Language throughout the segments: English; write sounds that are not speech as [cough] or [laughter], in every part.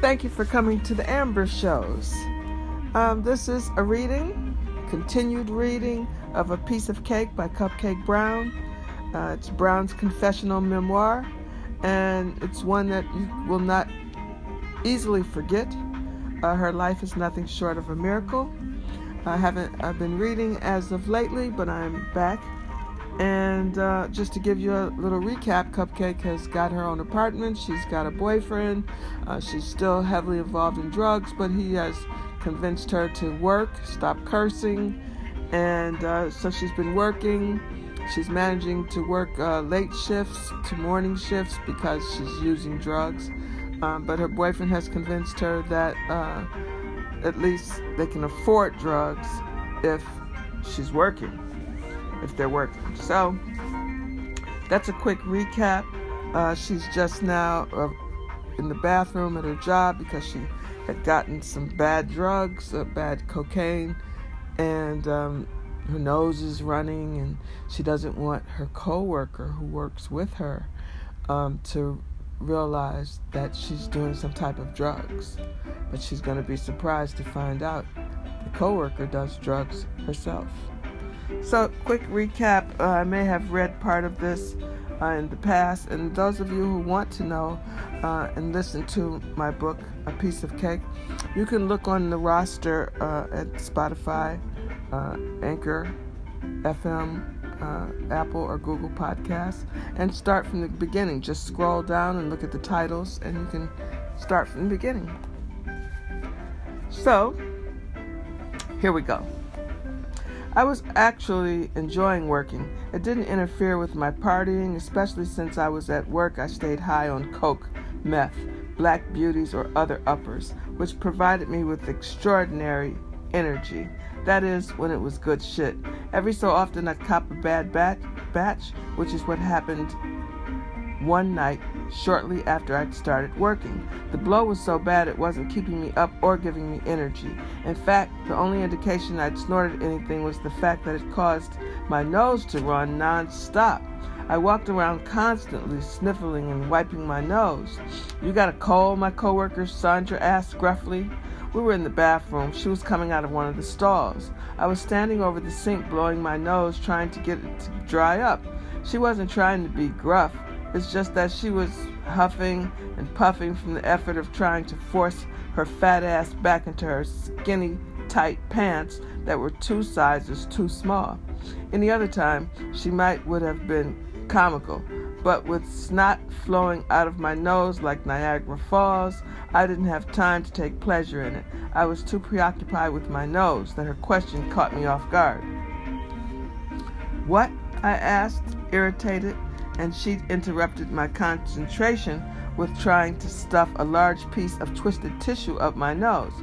Thank you for coming to the Amber Shows. Um, this is a reading, continued reading of A Piece of Cake by Cupcake Brown. Uh, it's Brown's confessional memoir, and it's one that you will not easily forget. Uh, her life is nothing short of a miracle. I haven't I've been reading as of lately, but I'm back. And uh, just to give you a little recap, Cupcake has got her own apartment. She's got a boyfriend. Uh, she's still heavily involved in drugs, but he has convinced her to work, stop cursing, and uh, so she's been working. She's managing to work uh, late shifts to morning shifts because she's using drugs. Um, but her boyfriend has convinced her that uh, at least they can afford drugs if she's working, if they're working. So that's a quick recap. Uh, she's just now uh, in the bathroom at her job because she had gotten some bad drugs, uh, bad cocaine, and um, her nose is running, and she doesn't want her coworker who works with her um, to realize that she's doing some type of drugs. But she's going to be surprised to find out the coworker does drugs herself. So, quick recap uh, I may have read part of this uh, in the past, and those of you who want to know uh, and listen to my book, A Piece of Cake, you can look on the roster uh, at Spotify, uh, Anchor, FM, uh, Apple or Google Podcasts and start from the beginning. Just scroll down and look at the titles, and you can start from the beginning. So, here we go. I was actually enjoying working. It didn't interfere with my partying, especially since I was at work. I stayed high on coke, meth, black beauties, or other uppers, which provided me with extraordinary energy. That is, when it was good shit. Every so often, I'd cop a bad batch, batch, which is what happened one night shortly after I'd started working. The blow was so bad it wasn't keeping me up or giving me energy. In fact, the only indication I'd snorted anything was the fact that it caused my nose to run non-stop. I walked around constantly sniffling and wiping my nose. You got a cold? My coworker Sandra asked gruffly. We were in the bathroom. She was coming out of one of the stalls. I was standing over the sink, blowing my nose, trying to get it to dry up. She wasn't trying to be gruff. It's just that she was huffing and puffing from the effort of trying to force her fat ass back into her skinny, tight pants that were two sizes too small. Any other time, she might would have been comical, but with snot flowing out of my nose like Niagara Falls, I didn't have time to take pleasure in it. I was too preoccupied with my nose that her question caught me off guard. What? I asked, irritated, and she interrupted my concentration with trying to stuff a large piece of twisted tissue up my nose.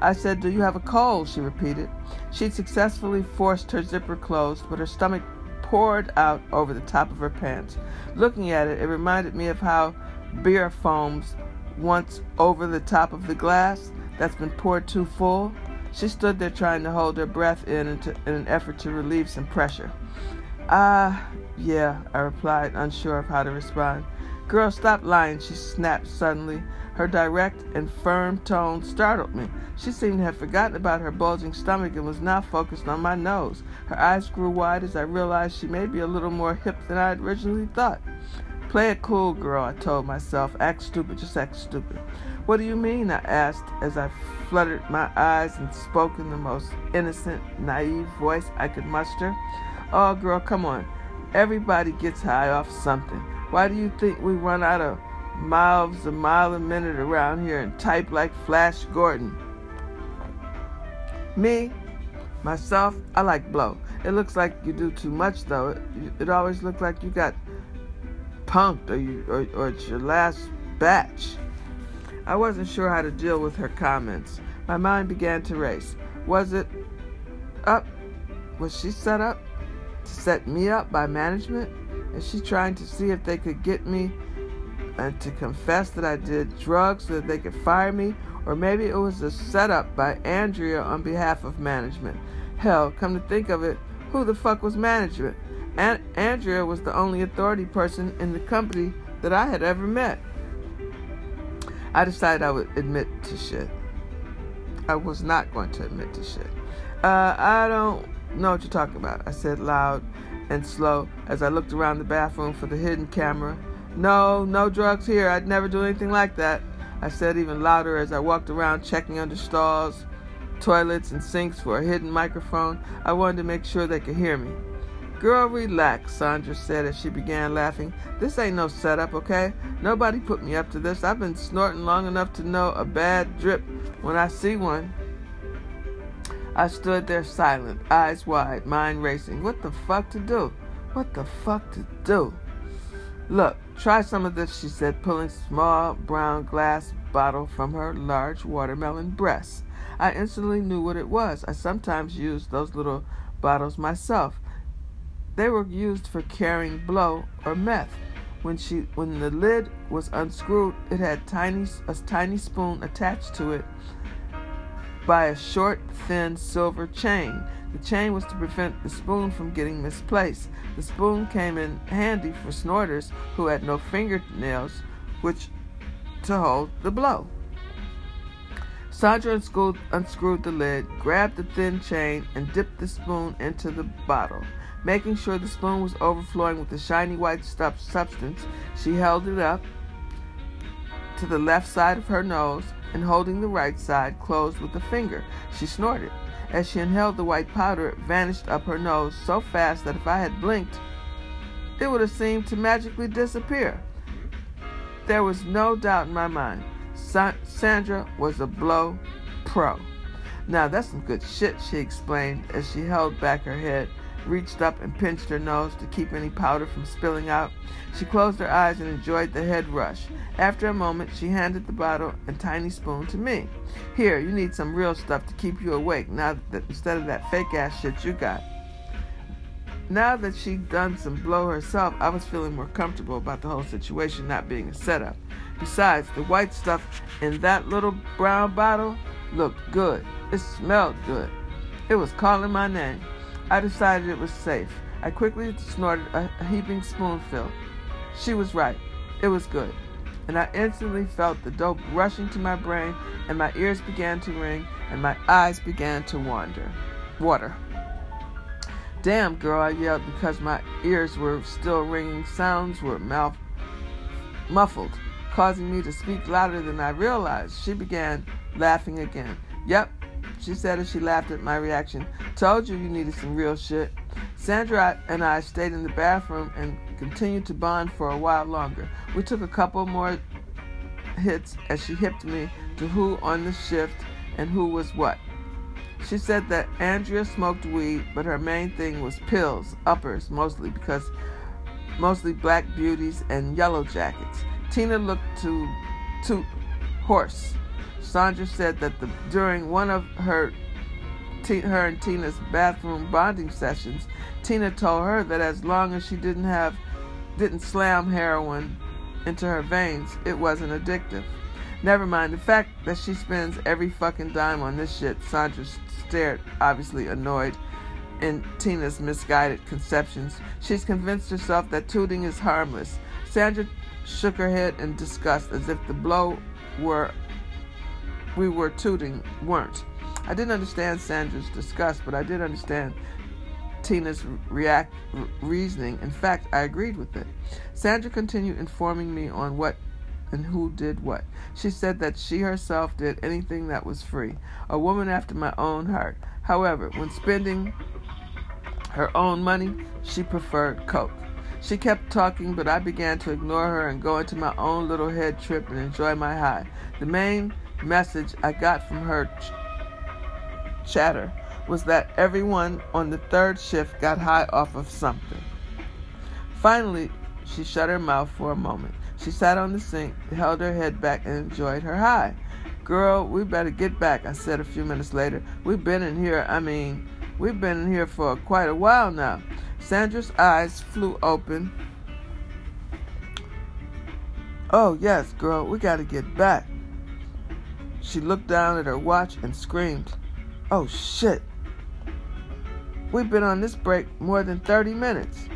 I said, Do you have a cold? She repeated. She'd successfully forced her zipper closed, but her stomach poured out over the top of her pants. Looking at it, it reminded me of how beer foams once over the top of the glass that's been poured too full. She stood there trying to hold her breath in, in, in an effort to relieve some pressure. Ah, uh, yeah, I replied, unsure of how to respond. Girl, stop lying, she snapped suddenly. Her direct and firm tone startled me. She seemed to have forgotten about her bulging stomach and was now focused on my nose. Her eyes grew wide as I realized she may be a little more hip than I had originally thought. Play it cool, girl, I told myself. Act stupid, just act stupid. What do you mean? I asked as I fluttered my eyes and spoke in the most innocent, naive voice I could muster. Oh, girl, come on. Everybody gets high off something. Why do you think we run out of miles a mile a minute around here and type like Flash Gordon. Me, myself, I like blow. It looks like you do too much though. It, it always looks like you got punked or, you, or, or it's your last batch. I wasn't sure how to deal with her comments. My mind began to race. Was it up? Was she set up to set me up by management? Is she trying to see if they could get me and to confess that I did drugs so that they could fire me, or maybe it was a setup by Andrea on behalf of management. Hell, come to think of it, who the fuck was management? And Andrea was the only authority person in the company that I had ever met. I decided I would admit to shit. I was not going to admit to shit. Uh, I don't know what you're talking about, I said loud and slow as I looked around the bathroom for the hidden camera. No, no drugs here. I'd never do anything like that. I said even louder as I walked around checking under stalls, toilets, and sinks for a hidden microphone. I wanted to make sure they could hear me. Girl, relax, Sandra said as she began laughing. This ain't no setup, okay? Nobody put me up to this. I've been snorting long enough to know a bad drip when I see one. I stood there silent, eyes wide, mind racing. What the fuck to do? What the fuck to do? Look, try some of this, she said, pulling small brown glass bottle from her large watermelon breast. I instantly knew what it was. I sometimes used those little bottles myself. They were used for carrying blow or meth. When she when the lid was unscrewed, it had tiny a tiny spoon attached to it by a short, thin silver chain. The chain was to prevent the spoon from getting misplaced. The spoon came in handy for snorters who had no fingernails, which to hold the blow. Sandra unscrewed, unscrewed the lid, grabbed the thin chain, and dipped the spoon into the bottle. Making sure the spoon was overflowing with the shiny white stuff substance, she held it up to the left side of her nose and holding the right side closed with a finger. She snorted. As she inhaled the white powder, it vanished up her nose so fast that if I had blinked, it would have seemed to magically disappear. There was no doubt in my mind. Sa- Sandra was a blow pro. Now that's some good shit, she explained as she held back her head reached up and pinched her nose to keep any powder from spilling out. She closed her eyes and enjoyed the head rush. After a moment, she handed the bottle and tiny spoon to me. Here, you need some real stuff to keep you awake now that instead of that fake ass shit you got. Now that she'd done some blow herself, I was feeling more comfortable about the whole situation not being a setup. Besides, the white stuff in that little brown bottle looked good. It smelled good. It was calling my name. I decided it was safe. I quickly snorted a heaping spoonful. She was right. It was good. And I instantly felt the dope rushing to my brain, and my ears began to ring, and my eyes began to wander. Water. Damn, girl, I yelled because my ears were still ringing. Sounds were muffled, causing me to speak louder than I realized. She began laughing again. Yep, she said as she laughed at my reaction. Told you you needed some real shit. Sandra and I stayed in the bathroom and continued to bond for a while longer. We took a couple more hits as she hipped me to who on the shift and who was what. She said that Andrea smoked weed, but her main thing was pills, uppers mostly because mostly black beauties and yellow jackets. Tina looked to to horse Sandra said that the, during one of her, her and Tina's bathroom bonding sessions, Tina told her that as long as she didn't have, didn't slam heroin into her veins, it wasn't addictive. Never mind the fact that she spends every fucking dime on this shit. Sandra stared, obviously annoyed in Tina's misguided conceptions. She's convinced herself that tooting is harmless. Sandra shook her head in disgust as if the blow were we were tooting weren't. I didn't understand Sandra's disgust, but I did understand Tina's react, reasoning. In fact, I agreed with it. Sandra continued informing me on what and who did what. She said that she herself did anything that was free, a woman after my own heart. However, when spending her own money, she preferred Coke. She kept talking, but I began to ignore her and go into my own little head trip and enjoy my high. The main message I got from her ch- chatter was that everyone on the third shift got high off of something. Finally, she shut her mouth for a moment. She sat on the sink, held her head back, and enjoyed her high. Girl, we better get back, I said a few minutes later. We've been in here, I mean, we've been in here for quite a while now. Sandra's eyes flew open. Oh, yes, girl, we gotta get back. She looked down at her watch and screamed, Oh shit! We've been on this break more than 30 minutes.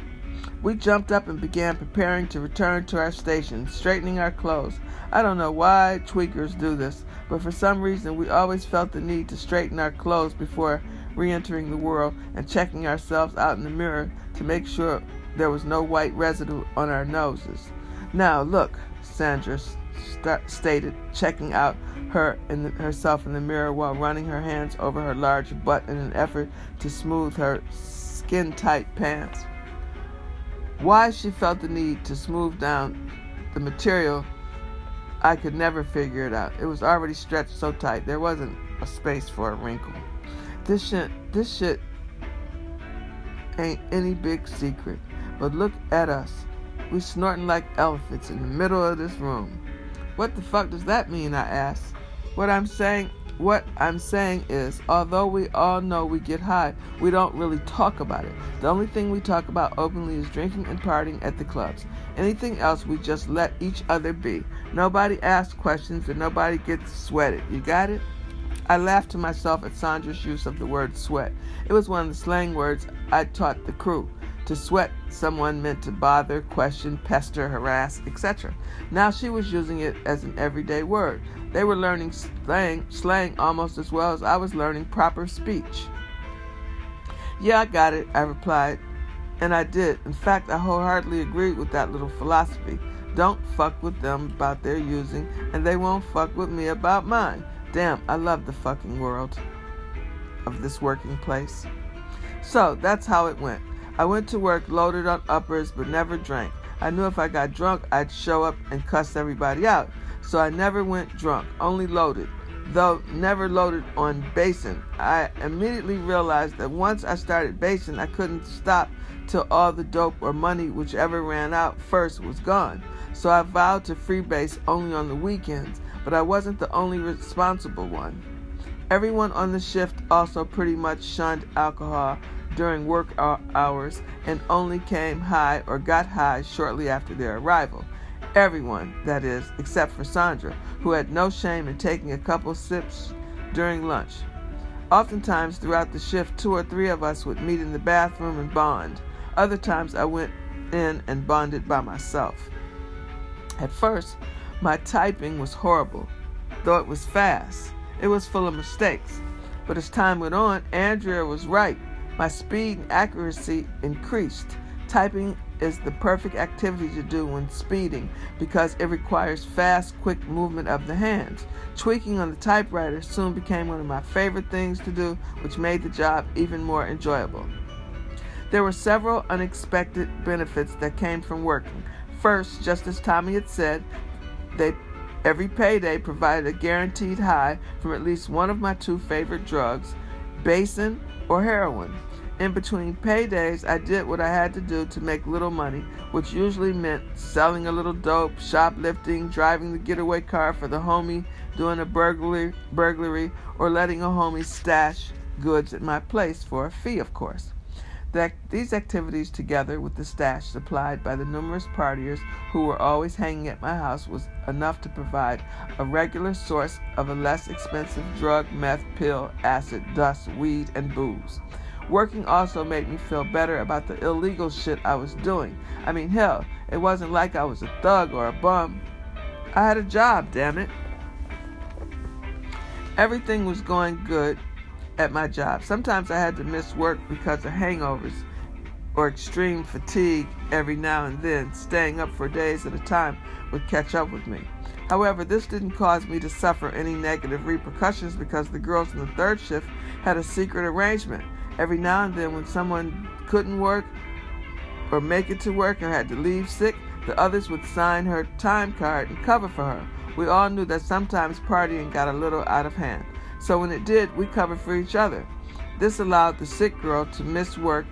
We jumped up and began preparing to return to our station, straightening our clothes. I don't know why tweakers do this, but for some reason we always felt the need to straighten our clothes before re entering the world and checking ourselves out in the mirror to make sure there was no white residue on our noses. Now, look, Sandra st- stated, checking out her in the, herself in the mirror while running her hands over her large butt in an effort to smooth her skin tight pants. Why she felt the need to smooth down the material, I could never figure it out. It was already stretched so tight, there wasn't a space for a wrinkle. This shit, this shit ain't any big secret. But look at us. We snorting like elephants in the middle of this room. What the fuck does that mean? I asked. What I'm saying what I'm saying is, although we all know we get high, we don't really talk about it. The only thing we talk about openly is drinking and partying at the clubs. Anything else, we just let each other be. Nobody asks questions and nobody gets sweated. You got it? I laughed to myself at Sandra's use of the word sweat. It was one of the slang words I taught the crew. To sweat someone meant to bother, question, pester, harass, etc. Now she was using it as an everyday word. They were learning slang, slang almost as well as I was learning proper speech. Yeah, I got it, I replied. And I did. In fact, I wholeheartedly agreed with that little philosophy. Don't fuck with them about their using, and they won't fuck with me about mine. Damn, I love the fucking world of this working place. So that's how it went. I went to work loaded on uppers but never drank. I knew if I got drunk, I'd show up and cuss everybody out. So I never went drunk, only loaded. Though never loaded on basing, I immediately realized that once I started basing, I couldn't stop till all the dope or money, whichever ran out first, was gone. So I vowed to freebase only on the weekends but I wasn't the only responsible one. Everyone on the shift also pretty much shunned alcohol during work hours and only came high or got high shortly after their arrival. Everyone, that is, except for Sandra, who had no shame in taking a couple sips during lunch. Oftentimes throughout the shift, two or three of us would meet in the bathroom and bond. Other times I went in and bonded by myself. At first, my typing was horrible, though it was fast. It was full of mistakes. But as time went on, Andrea was right. My speed and accuracy increased. Typing is the perfect activity to do when speeding because it requires fast, quick movement of the hands. Tweaking on the typewriter soon became one of my favorite things to do, which made the job even more enjoyable. There were several unexpected benefits that came from working. First, just as Tommy had said, they every payday provided a guaranteed high from at least one of my two favorite drugs, basin or heroin. In between paydays, I did what I had to do to make little money, which usually meant selling a little dope, shoplifting, driving the getaway car for the homie, doing a burglary, burglary, or letting a homie stash goods at my place for a fee, of course. That these activities, together with the stash supplied by the numerous partiers who were always hanging at my house, was enough to provide a regular source of a less expensive drug, meth, pill, acid, dust, weed, and booze. Working also made me feel better about the illegal shit I was doing. I mean, hell, it wasn't like I was a thug or a bum. I had a job, damn it. Everything was going good at my job. Sometimes I had to miss work because of hangovers or extreme fatigue every now and then. Staying up for days at a time would catch up with me. However, this didn't cause me to suffer any negative repercussions because the girls in the third shift had a secret arrangement. Every now and then, when someone couldn't work or make it to work or had to leave sick, the others would sign her time card and cover for her. We all knew that sometimes partying got a little out of hand. So when it did, we covered for each other. This allowed the sick girl to miss work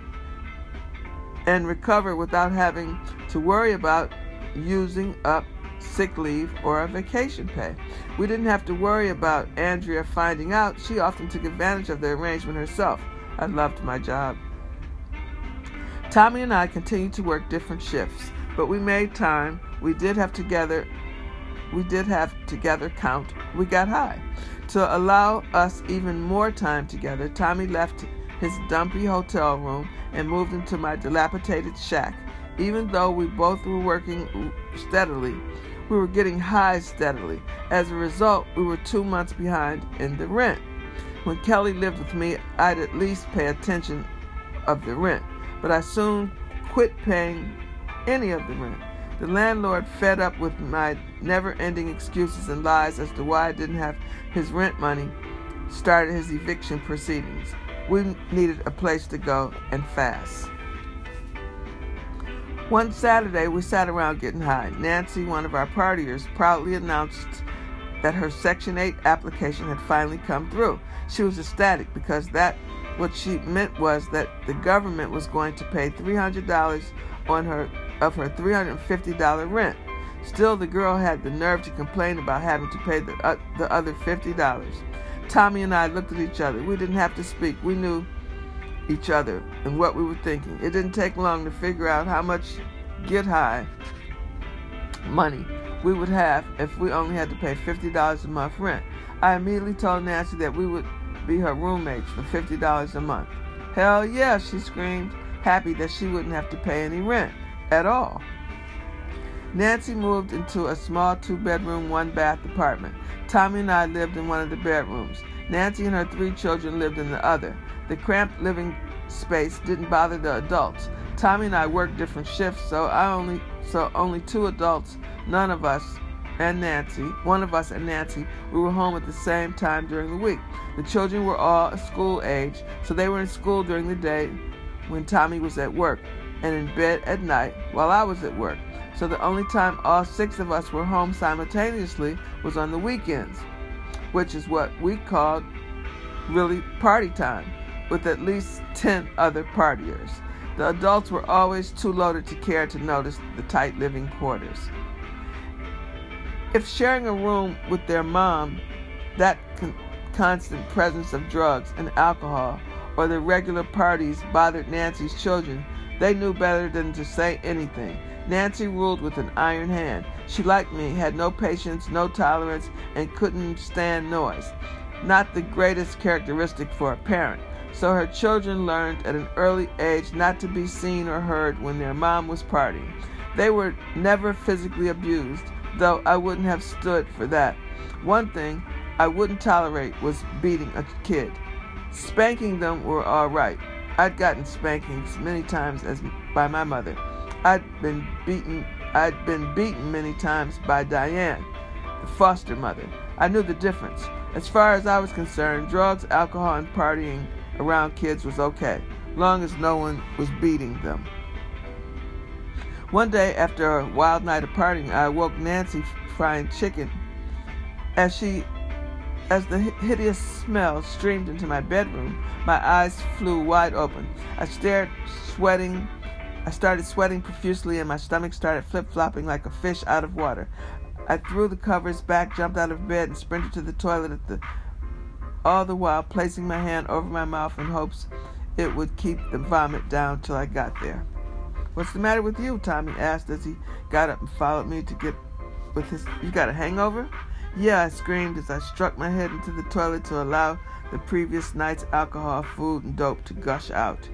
and recover without having to worry about using up sick leave or a vacation pay. We didn't have to worry about Andrea finding out. She often took advantage of the arrangement herself. I loved my job. Tommy and I continued to work different shifts, but we made time. We did have together we did have together count. We got high. To allow us even more time together, Tommy left his dumpy hotel room and moved into my dilapidated shack. Even though we both were working steadily, we were getting high steadily. As a result, we were two months behind in the rent. When Kelly lived with me, I'd at least pay attention of the rent, but I soon quit paying any of the rent. The landlord, fed up with my never ending excuses and lies as to why I didn't have his rent money, started his eviction proceedings. We needed a place to go and fast. One Saturday, we sat around getting high. Nancy, one of our partiers, proudly announced that her Section 8 application had finally come through. She was ecstatic because that what she meant was that the government was going to pay $300 on her of her $350 rent. Still, the girl had the nerve to complain about having to pay the, uh, the other $50. Tommy and I looked at each other. We didn't have to speak. We knew each other and what we were thinking. It didn't take long to figure out how much get high money we would have if we only had to pay $50 a month rent. I immediately told Nancy that we would be her roommates for $50 a month. Hell yeah, she screamed, happy that she wouldn't have to pay any rent at all. Nancy moved into a small two bedroom, one bath apartment. Tommy and I lived in one of the bedrooms. Nancy and her three children lived in the other. The cramped living space didn't bother the adults. Tommy and I worked different shifts, so I only so only two adults, none of us and Nancy, one of us and Nancy, we were home at the same time during the week. The children were all school age, so they were in school during the day when Tommy was at work and in bed at night while I was at work. So the only time all six of us were home simultaneously was on the weekends, which is what we called really party time, with at least 10 other partiers. The adults were always too loaded to care to notice the tight living quarters. If sharing a room with their mom, that con- constant presence of drugs and alcohol, or the regular parties bothered Nancy's children, they knew better than to say anything. Nancy ruled with an iron hand. She, like me, had no patience, no tolerance, and couldn't stand noise. Not the greatest characteristic for a parent. So her children learned at an early age not to be seen or heard when their mom was partying. They were never physically abused, though I wouldn't have stood for that. One thing I wouldn't tolerate was beating a kid. Spanking them were all right. I'd gotten spankings many times as by my mother. I'd been beaten I'd been beaten many times by Diane, the foster mother. I knew the difference. As far as I was concerned, drugs, alcohol, and partying around kids was okay, long as no one was beating them. One day, after a wild night of partying, I awoke Nancy frying chicken. As she, as the hideous smell streamed into my bedroom, my eyes flew wide open. I stared, sweating. I started sweating profusely, and my stomach started flip flopping like a fish out of water. I threw the covers back, jumped out of bed, and sprinted to the toilet at the all the while placing my hand over my mouth in hopes it would keep the vomit down till I got there. What's the matter with you? Tommy asked as he got up and followed me to get with his. You got a hangover? Yeah, I screamed as I struck my head into the toilet to allow the previous night's alcohol, food, and dope to gush out.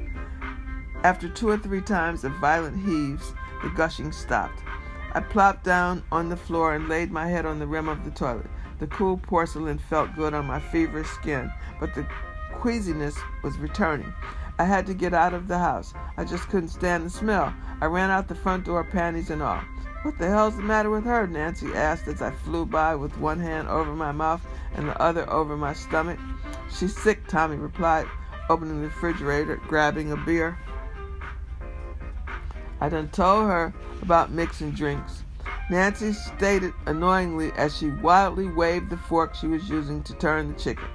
After two or three times of violent heaves, the gushing stopped. I plopped down on the floor and laid my head on the rim of the toilet. The cool porcelain felt good on my feverish skin, but the queasiness was returning. I had to get out of the house. I just couldn't stand the smell. I ran out the front door, panties and all. What the hell's the matter with her? Nancy asked as I flew by with one hand over my mouth and the other over my stomach. She's sick, Tommy replied, opening the refrigerator, grabbing a beer. I done told her about mixing drinks. Nancy stated annoyingly as she wildly waved the fork she was using to turn the chicken.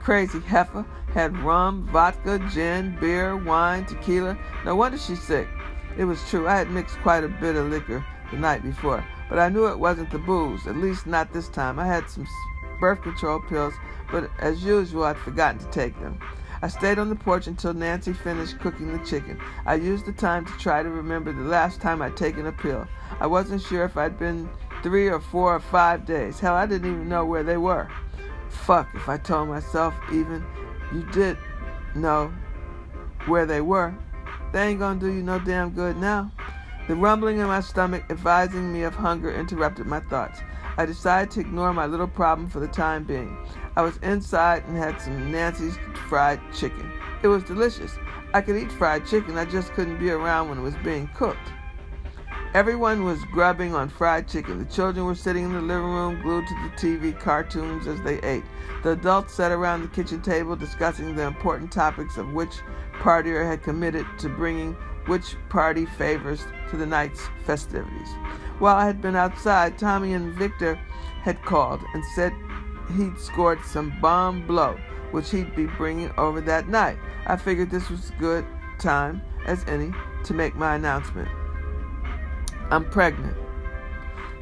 Crazy heifer had rum, vodka, gin, beer, wine, tequila. No wonder she's sick. It was true. I had mixed quite a bit of liquor the night before, but I knew it wasn't the booze, at least not this time. I had some birth control pills, but as usual, I'd forgotten to take them. I stayed on the porch until Nancy finished cooking the chicken. I used the time to try to remember the last time I'd taken a pill. I wasn't sure if I'd been three or four or five days. Hell, I didn't even know where they were. Fuck if I told myself even you did know where they were. They ain't gonna do you no damn good now. The rumbling in my stomach, advising me of hunger, interrupted my thoughts. I decided to ignore my little problem for the time being. I was inside and had some Nancy's fried chicken. It was delicious. I could eat fried chicken, I just couldn't be around when it was being cooked. Everyone was grubbing on fried chicken. The children were sitting in the living room, glued to the TV cartoons as they ate. The adults sat around the kitchen table discussing the important topics of which partier had committed to bringing which party favors to the night's festivities. While I had been outside, Tommy and Victor had called and said he'd scored some bomb blow, which he'd be bringing over that night. I figured this was good time as any to make my announcement. I'm pregnant.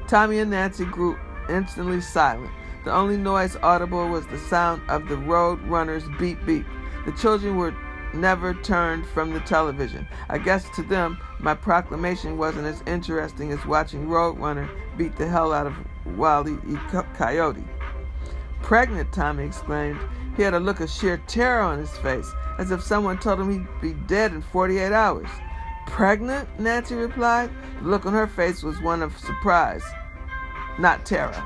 Tommy and Nancy grew instantly silent. The only noise audible was the sound of the road runner's beep beep. The children were never turned from the television. I guess to them, my proclamation wasn't as interesting as watching Roadrunner beat the hell out of Wile E. Coyote. Pregnant, Tommy exclaimed. He had a look of sheer terror on his face, as if someone told him he'd be dead in 48 hours. Pregnant? Nancy replied. The look on her face was one of surprise, not terror.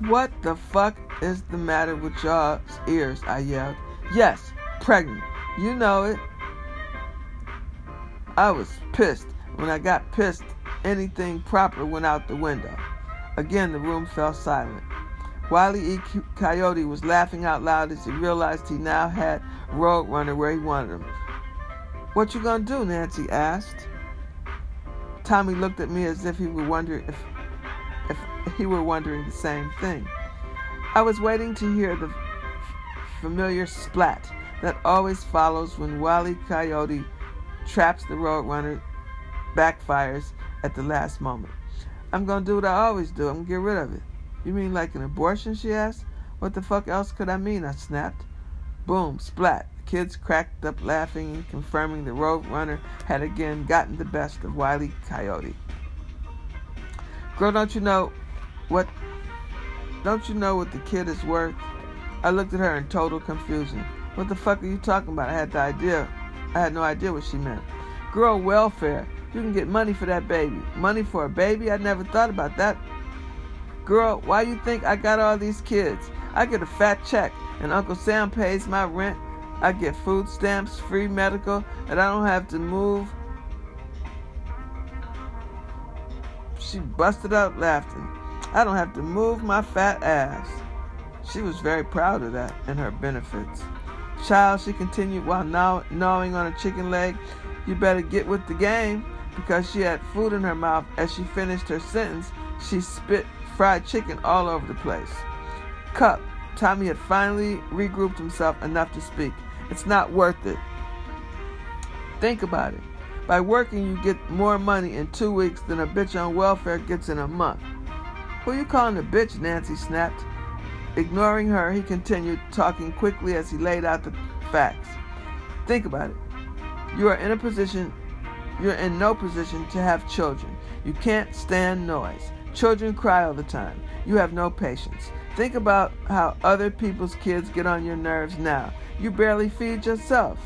What the fuck is the matter with y'all's ears? I yelled. Yes, pregnant. You know it. I was pissed. When I got pissed, anything proper went out the window. Again, the room fell silent. Wile E. Coyote was laughing out loud as he realized he now had Roadrunner where he wanted him. What you gonna do? Nancy asked. Tommy looked at me as if he were wondering if if he were wondering the same thing. I was waiting to hear the familiar splat that always follows when Wile Coyote traps the Roadrunner, backfires at the last moment. I'm gonna do what I always do. I'm gonna get rid of it. You mean like an abortion? She asked. What the fuck else could I mean? I snapped. Boom, splat. The kids cracked up laughing, confirming the Roadrunner had again gotten the best of Wile Coyote. Girl, don't you know what? Don't you know what the kid is worth? I looked at her in total confusion. What the fuck are you talking about? I had the idea. I had no idea what she meant. Girl, welfare. You can get money for that baby. Money for a baby? I never thought about that. Girl, why you think I got all these kids? I get a fat check and Uncle Sam pays my rent. I get food stamps, free medical, and I don't have to move. She busted out laughing. I don't have to move my fat ass. She was very proud of that and her benefits. Child, she continued while gnaw- gnawing on a chicken leg, you better get with the game because she had food in her mouth. As she finished her sentence, she spit fried chicken all over the place. Cup, Tommy had finally regrouped himself enough to speak. It's not worth it. Think about it. By working, you get more money in two weeks than a bitch on welfare gets in a month. Who you calling a bitch? Nancy snapped. Ignoring her, he continued, talking quickly as he laid out the facts. Think about it. You are in a position, you're in no position to have children. You can't stand noise. Children cry all the time. You have no patience. Think about how other people's kids get on your nerves now. You barely feed yourself.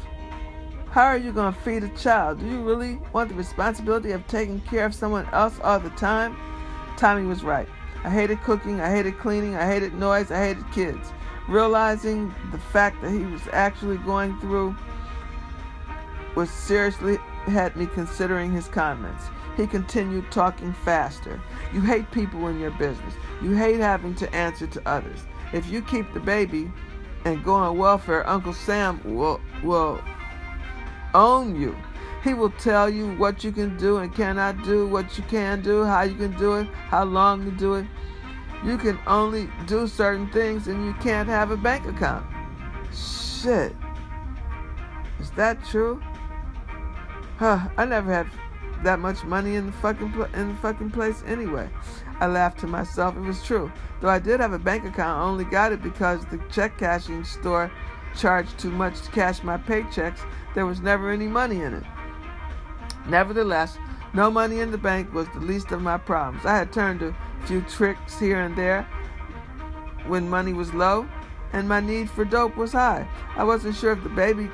How are you going to feed a child? Do you really want the responsibility of taking care of someone else all the time? Tommy was right. I hated cooking, I hated cleaning, I hated noise, I hated kids. Realizing the fact that he was actually going through was seriously had me considering his comments. He continued talking faster. You hate people in your business. You hate having to answer to others. If you keep the baby and go on welfare, Uncle Sam will will own you. He will tell you what you can do and cannot do, what you can do, how you can do it, how long you do it. You can only do certain things and you can't have a bank account. Shit. Is that true? Huh, I never had that much money in the fucking pl- in the fucking place anyway. I laughed to myself. It was true. Though I did have a bank account, I only got it because the check cashing store charged too much to cash my paychecks. There was never any money in it. Nevertheless, no money in the bank was the least of my problems. I had turned a few tricks here and there when money was low and my need for dope was high. I wasn't sure if the baby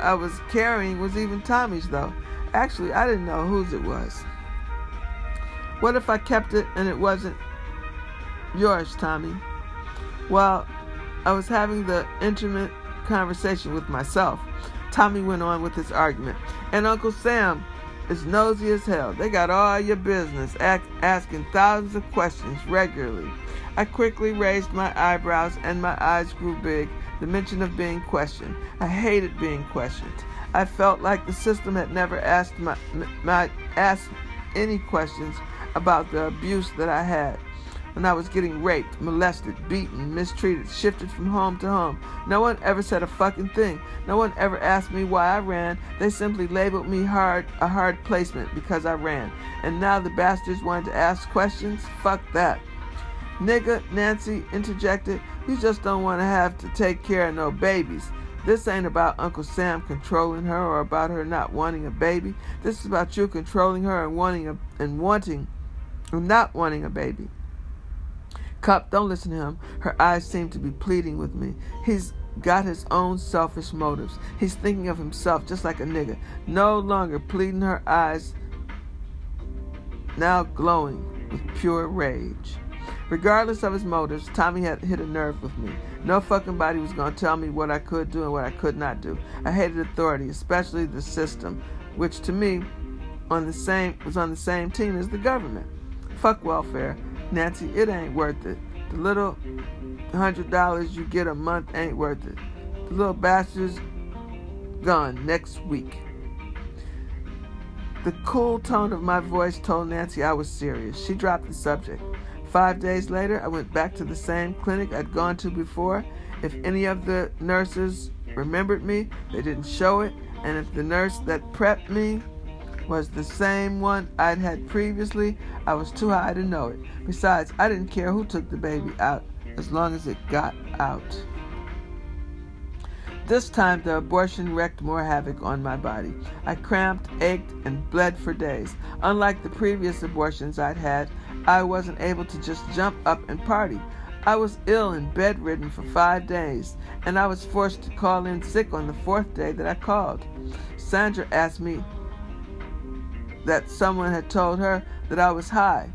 I was carrying was even Tommy's though. Actually, I didn't know whose it was. What if I kept it and it wasn't yours, Tommy? Well, I was having the intimate conversation with myself. Tommy went on with his argument. And Uncle Sam is nosy as hell. They got all your business, ask, asking thousands of questions regularly. I quickly raised my eyebrows and my eyes grew big. The mention of being questioned. I hated being questioned. I felt like the system had never asked my, my asked any questions about the abuse that I had when I was getting raped, molested, beaten, mistreated, shifted from home to home. No one ever said a fucking thing. No one ever asked me why I ran. They simply labeled me hard a hard placement because I ran. And now the bastards wanted to ask questions? Fuck that. Nigga, Nancy interjected, you just don't want to have to take care of no babies. This ain't about Uncle Sam controlling her or about her not wanting a baby. This is about you controlling her and wanting a, and wanting and not wanting a baby. Cup, don't listen to him. Her eyes seem to be pleading with me. He's got his own selfish motives. He's thinking of himself just like a nigga. No longer pleading her eyes, now glowing with pure rage. Regardless of his motives, Tommy had hit a nerve with me. No fucking body was to tell me what I could do and what I could not do. I hated authority, especially the system, which to me on the same was on the same team as the government. Fuck welfare. Nancy, it ain't worth it. The little hundred dollars you get a month ain't worth it. The little bastard's gone next week. The cool tone of my voice told Nancy I was serious. She dropped the subject. Five days later, I went back to the same clinic I'd gone to before. If any of the nurses remembered me, they didn't show it. And if the nurse that prepped me was the same one I'd had previously, I was too high to know it. Besides, I didn't care who took the baby out as long as it got out. This time, the abortion wreaked more havoc on my body. I cramped, ached, and bled for days. Unlike the previous abortions I'd had, I wasn't able to just jump up and party. I was ill and bedridden for five days, and I was forced to call in sick on the fourth day that I called. Sandra asked me that someone had told her that I was high.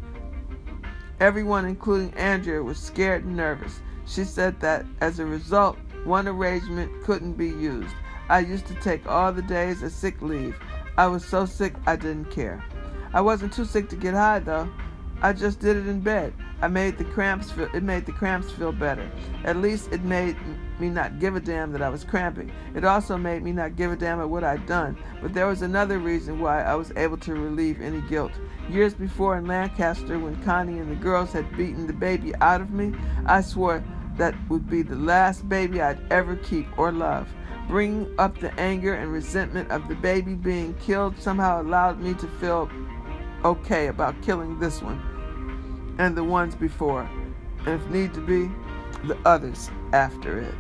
Everyone, including Andrea, was scared and nervous. She said that as a result, one arrangement couldn't be used. I used to take all the days as sick leave. I was so sick I didn't care. I wasn't too sick to get high though. I just did it in bed. I made the cramps feel it made the cramps feel better. At least it made me not give a damn that I was cramping. It also made me not give a damn at what I'd done. But there was another reason why I was able to relieve any guilt. Years before in Lancaster, when Connie and the girls had beaten the baby out of me, I swore that would be the last baby I'd ever keep or love. Bringing up the anger and resentment of the baby being killed somehow allowed me to feel okay about killing this one and the ones before, and if need to be, the others after it.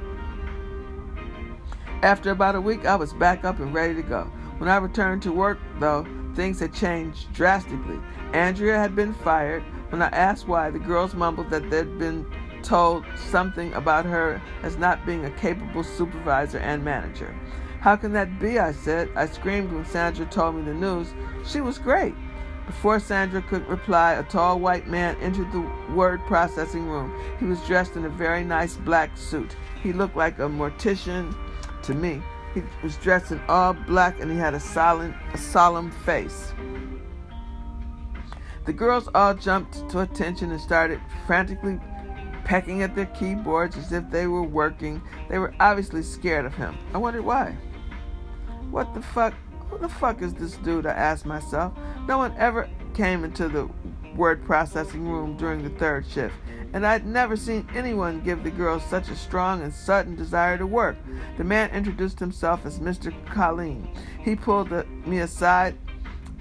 After about a week, I was back up and ready to go. When I returned to work, though, things had changed drastically. Andrea had been fired. When I asked why, the girls mumbled that they'd been told something about her as not being a capable supervisor and manager. How can that be? I said. I screamed when Sandra told me the news. She was great. Before Sandra could reply, a tall white man entered the word processing room. He was dressed in a very nice black suit. He looked like a mortician to me. He was dressed in all black and he had a solemn, a solemn face. The girls all jumped to attention and started frantically pecking at their keyboards as if they were working. They were obviously scared of him. I wondered why. What the fuck? Who the fuck is this dude? I asked myself. No one ever came into the word processing room during the third shift, and I'd never seen anyone give the girls such a strong and sudden desire to work. The man introduced himself as Mr. Colleen. He pulled the, me aside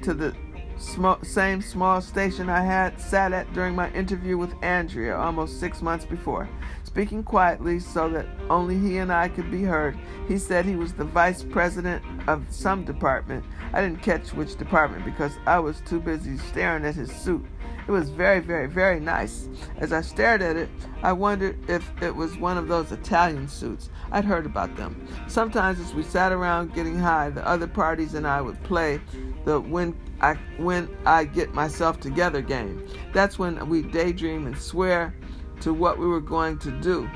to the sm- same small station I had sat at during my interview with Andrea almost six months before. Speaking quietly so that only he and I could be heard, he said he was the vice president of some department. I didn't catch which department because I was too busy staring at his suit It was very, very, very nice. As I stared at it, I wondered if it was one of those Italian suits. I'd heard about them. Sometimes, as we sat around getting high, the other parties and I would play the when I when I get myself together game. That's when we daydream and swear to what we were going to do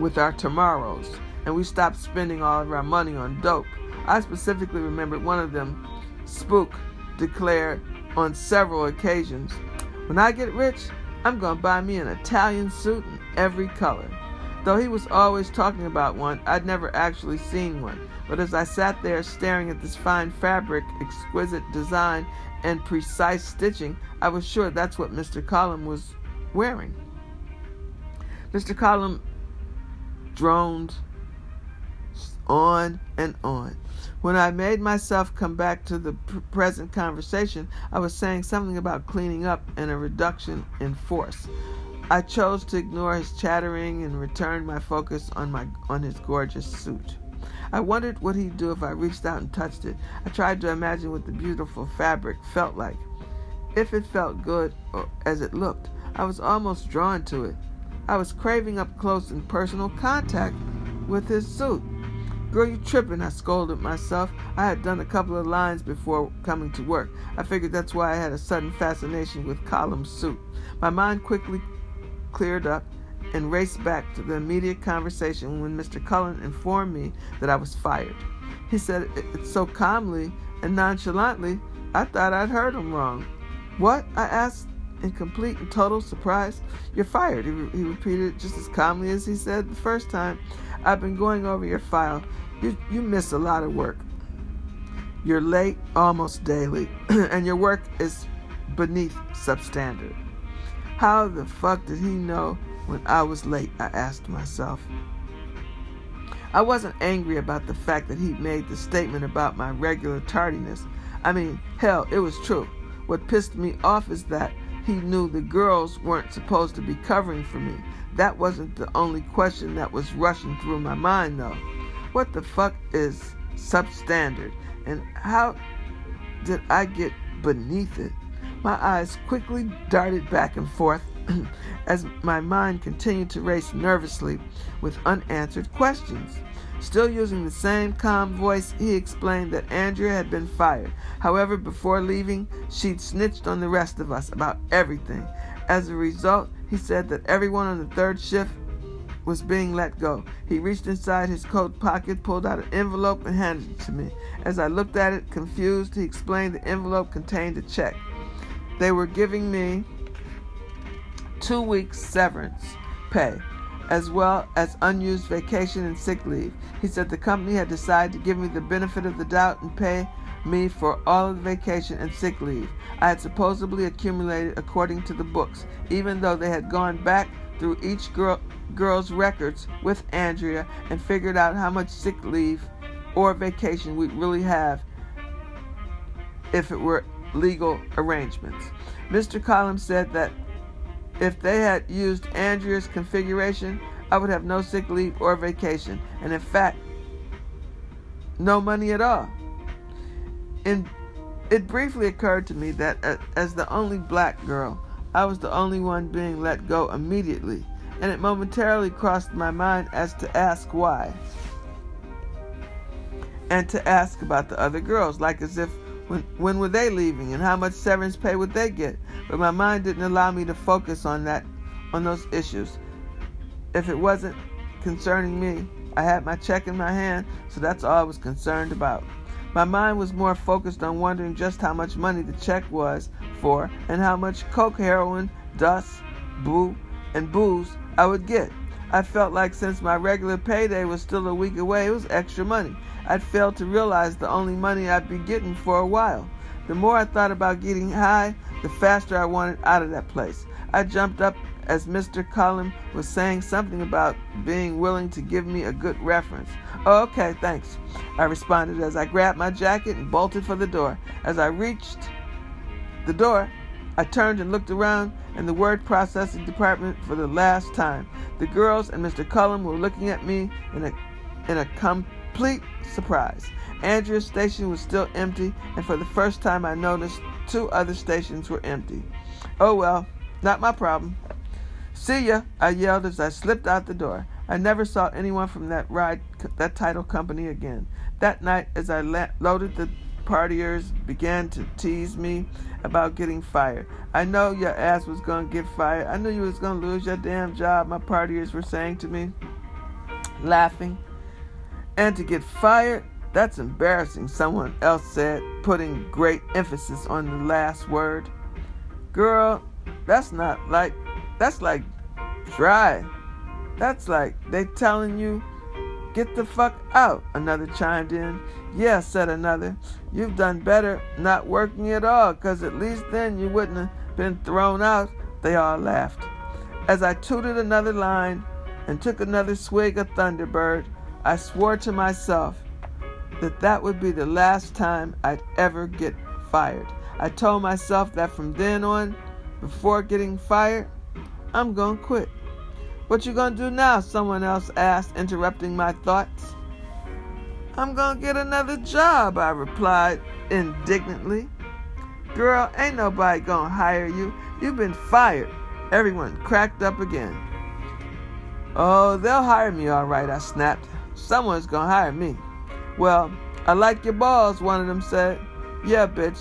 with our tomorrows, and we stopped spending all of our money on dope. I specifically remembered one of them, Spook, declared on several occasions, When I get rich, I'm going to buy me an Italian suit in every color. Though he was always talking about one, I'd never actually seen one. But as I sat there staring at this fine fabric, exquisite design, and precise stitching, I was sure that's what Mr. Collum was wearing. Mr. Collum droned on and on. When I made myself come back to the present conversation, I was saying something about cleaning up and a reduction in force. I chose to ignore his chattering and return my focus on my on his gorgeous suit. I wondered what he'd do if I reached out and touched it. I tried to imagine what the beautiful fabric felt like. If it felt good or as it looked, I was almost drawn to it. I was craving up close and personal contact with his suit. Girl, you tripping, I scolded myself. I had done a couple of lines before coming to work. I figured that's why I had a sudden fascination with Collum's suit. My mind quickly cleared up and raced back to the immediate conversation when Mr. Cullen informed me that I was fired. He said it so calmly and nonchalantly, I thought I'd heard him wrong. What? I asked in complete and total surprise. You're fired, he, re- he repeated just as calmly as he said the first time. I've been going over your file. You, you miss a lot of work. You're late almost daily, [clears throat] and your work is beneath substandard. How the fuck did he know when I was late? I asked myself. I wasn't angry about the fact that he made the statement about my regular tardiness. I mean, hell, it was true. What pissed me off is that he knew the girls weren't supposed to be covering for me. That wasn't the only question that was rushing through my mind, though. What the fuck is substandard? And how did I get beneath it? My eyes quickly darted back and forth [clears throat] as my mind continued to race nervously with unanswered questions. Still using the same calm voice, he explained that Andrea had been fired. However, before leaving, she'd snitched on the rest of us about everything. As a result, he said that everyone on the third shift was being let go. He reached inside his coat pocket, pulled out an envelope, and handed it to me. As I looked at it, confused, he explained the envelope contained a check. They were giving me two weeks' severance pay as well as unused vacation and sick leave. He said the company had decided to give me the benefit of the doubt and pay me for all of the vacation and sick leave I had supposedly accumulated according to the books, even though they had gone back through each girl, girl's records with Andrea and figured out how much sick leave or vacation we'd really have if it were legal arrangements. Mr. Collins said that if they had used Andrea's configuration, I would have no sick leave or vacation, and in fact, no money at all. In, it briefly occurred to me that uh, as the only black girl, I was the only one being let go immediately, and it momentarily crossed my mind as to ask why. And to ask about the other girls, like as if when, when were they leaving and how much severance pay would they get? But my mind didn't allow me to focus on that, on those issues. If it wasn't concerning me, I had my check in my hand, so that's all I was concerned about. My mind was more focused on wondering just how much money the check was for and how much coke, heroin, dust, boo, and booze I would get. I felt like since my regular payday was still a week away, it was extra money. I'd failed to realize the only money I'd be getting for a while. The more I thought about getting high, the faster I wanted out of that place. I jumped up as Mr. Cullen was saying something about being willing to give me a good reference. Oh, okay, thanks. I responded as I grabbed my jacket and bolted for the door. As I reached the door, I turned and looked around in the word processing department for the last time. The girls and Mr. Cullen were looking at me in a in a complete surprise. Andrea's station was still empty, and for the first time I noticed two other stations were empty. Oh well, Not my problem. See ya, I yelled as I slipped out the door. I never saw anyone from that ride, that title company again. That night, as I loaded the partiers, began to tease me about getting fired. I know your ass was gonna get fired. I knew you was gonna lose your damn job. My partiers were saying to me, laughing. And to get fired, that's embarrassing, someone else said, putting great emphasis on the last word. Girl, that's not like, that's like dry. That's like they telling you, get the fuck out, another chimed in. Yeah, said another. You've done better not working at all, because at least then you wouldn't have been thrown out. They all laughed. As I tooted another line and took another swig of Thunderbird, I swore to myself that that would be the last time I'd ever get fired. I told myself that from then on, before getting fired, I'm gonna quit. What you gonna do now? Someone else asked, interrupting my thoughts. I'm gonna get another job, I replied indignantly. Girl, ain't nobody gonna hire you. You've been fired. Everyone cracked up again. Oh, they'll hire me all right, I snapped. Someone's gonna hire me. Well, I like your balls, one of them said. Yeah, bitch.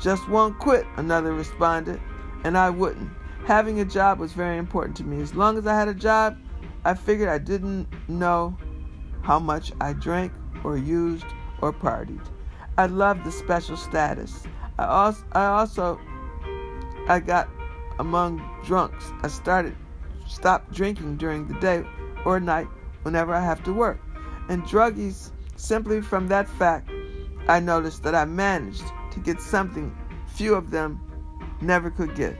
Just won't quit, another responded. And I wouldn't. Having a job was very important to me. As long as I had a job, I figured I didn't know how much I drank or used or partied. I loved the special status. I also, I also I got among drunks. I started stopped drinking during the day or night whenever I have to work. And druggies, simply from that fact, I noticed that I managed to get something few of them never could get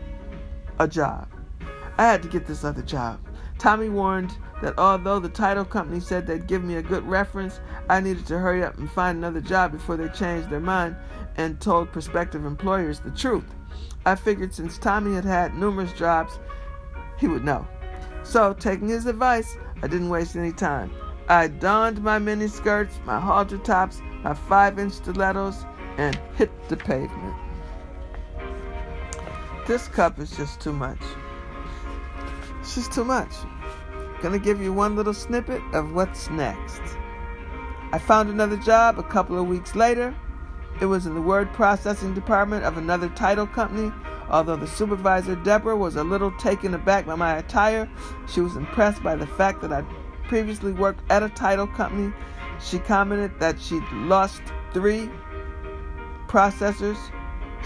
a job. I had to get this other job. Tommy warned that although the title company said they'd give me a good reference, I needed to hurry up and find another job before they changed their mind and told prospective employers the truth. I figured since Tommy had had numerous jobs, he would know. So, taking his advice, I didn't waste any time. I donned my mini skirts, my halter tops, my five inch stilettos, and hit the pavement. This cup is just too much. It's just too much. Gonna give you one little snippet of what's next. I found another job a couple of weeks later. It was in the word processing department of another title company. Although the supervisor, Deborah, was a little taken aback by my attire, she was impressed by the fact that I'd previously worked at a title company. She commented that she'd lost three processors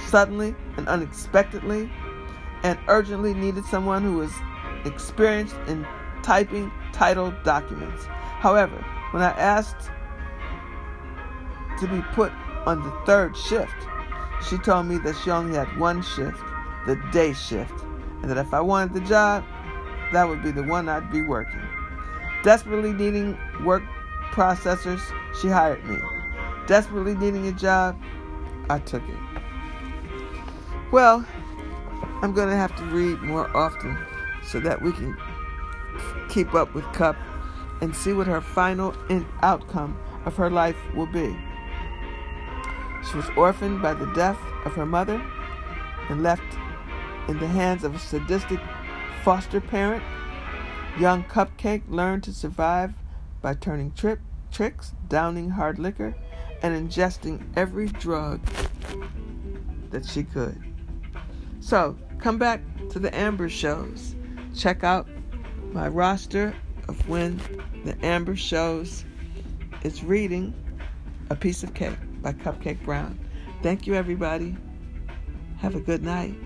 suddenly and unexpectedly and urgently needed someone who was experienced in typing title documents. However, when I asked to be put on the third shift, she told me that she only had one shift, the day shift, and that if I wanted the job, that would be the one I'd be working. Desperately needing word processors, she hired me. Desperately needing a job, I took it. Well, I'm going to have to read more often so that we can keep up with Cup and see what her final end outcome of her life will be. She was orphaned by the death of her mother and left in the hands of a sadistic foster parent. Young Cupcake learned to survive by turning trip, tricks, downing hard liquor, and ingesting every drug that she could. So come back to the Amber shows. Check out my roster of when the Amber shows is reading A Piece of Cake by Cupcake Brown. Thank you, everybody. Have a good night.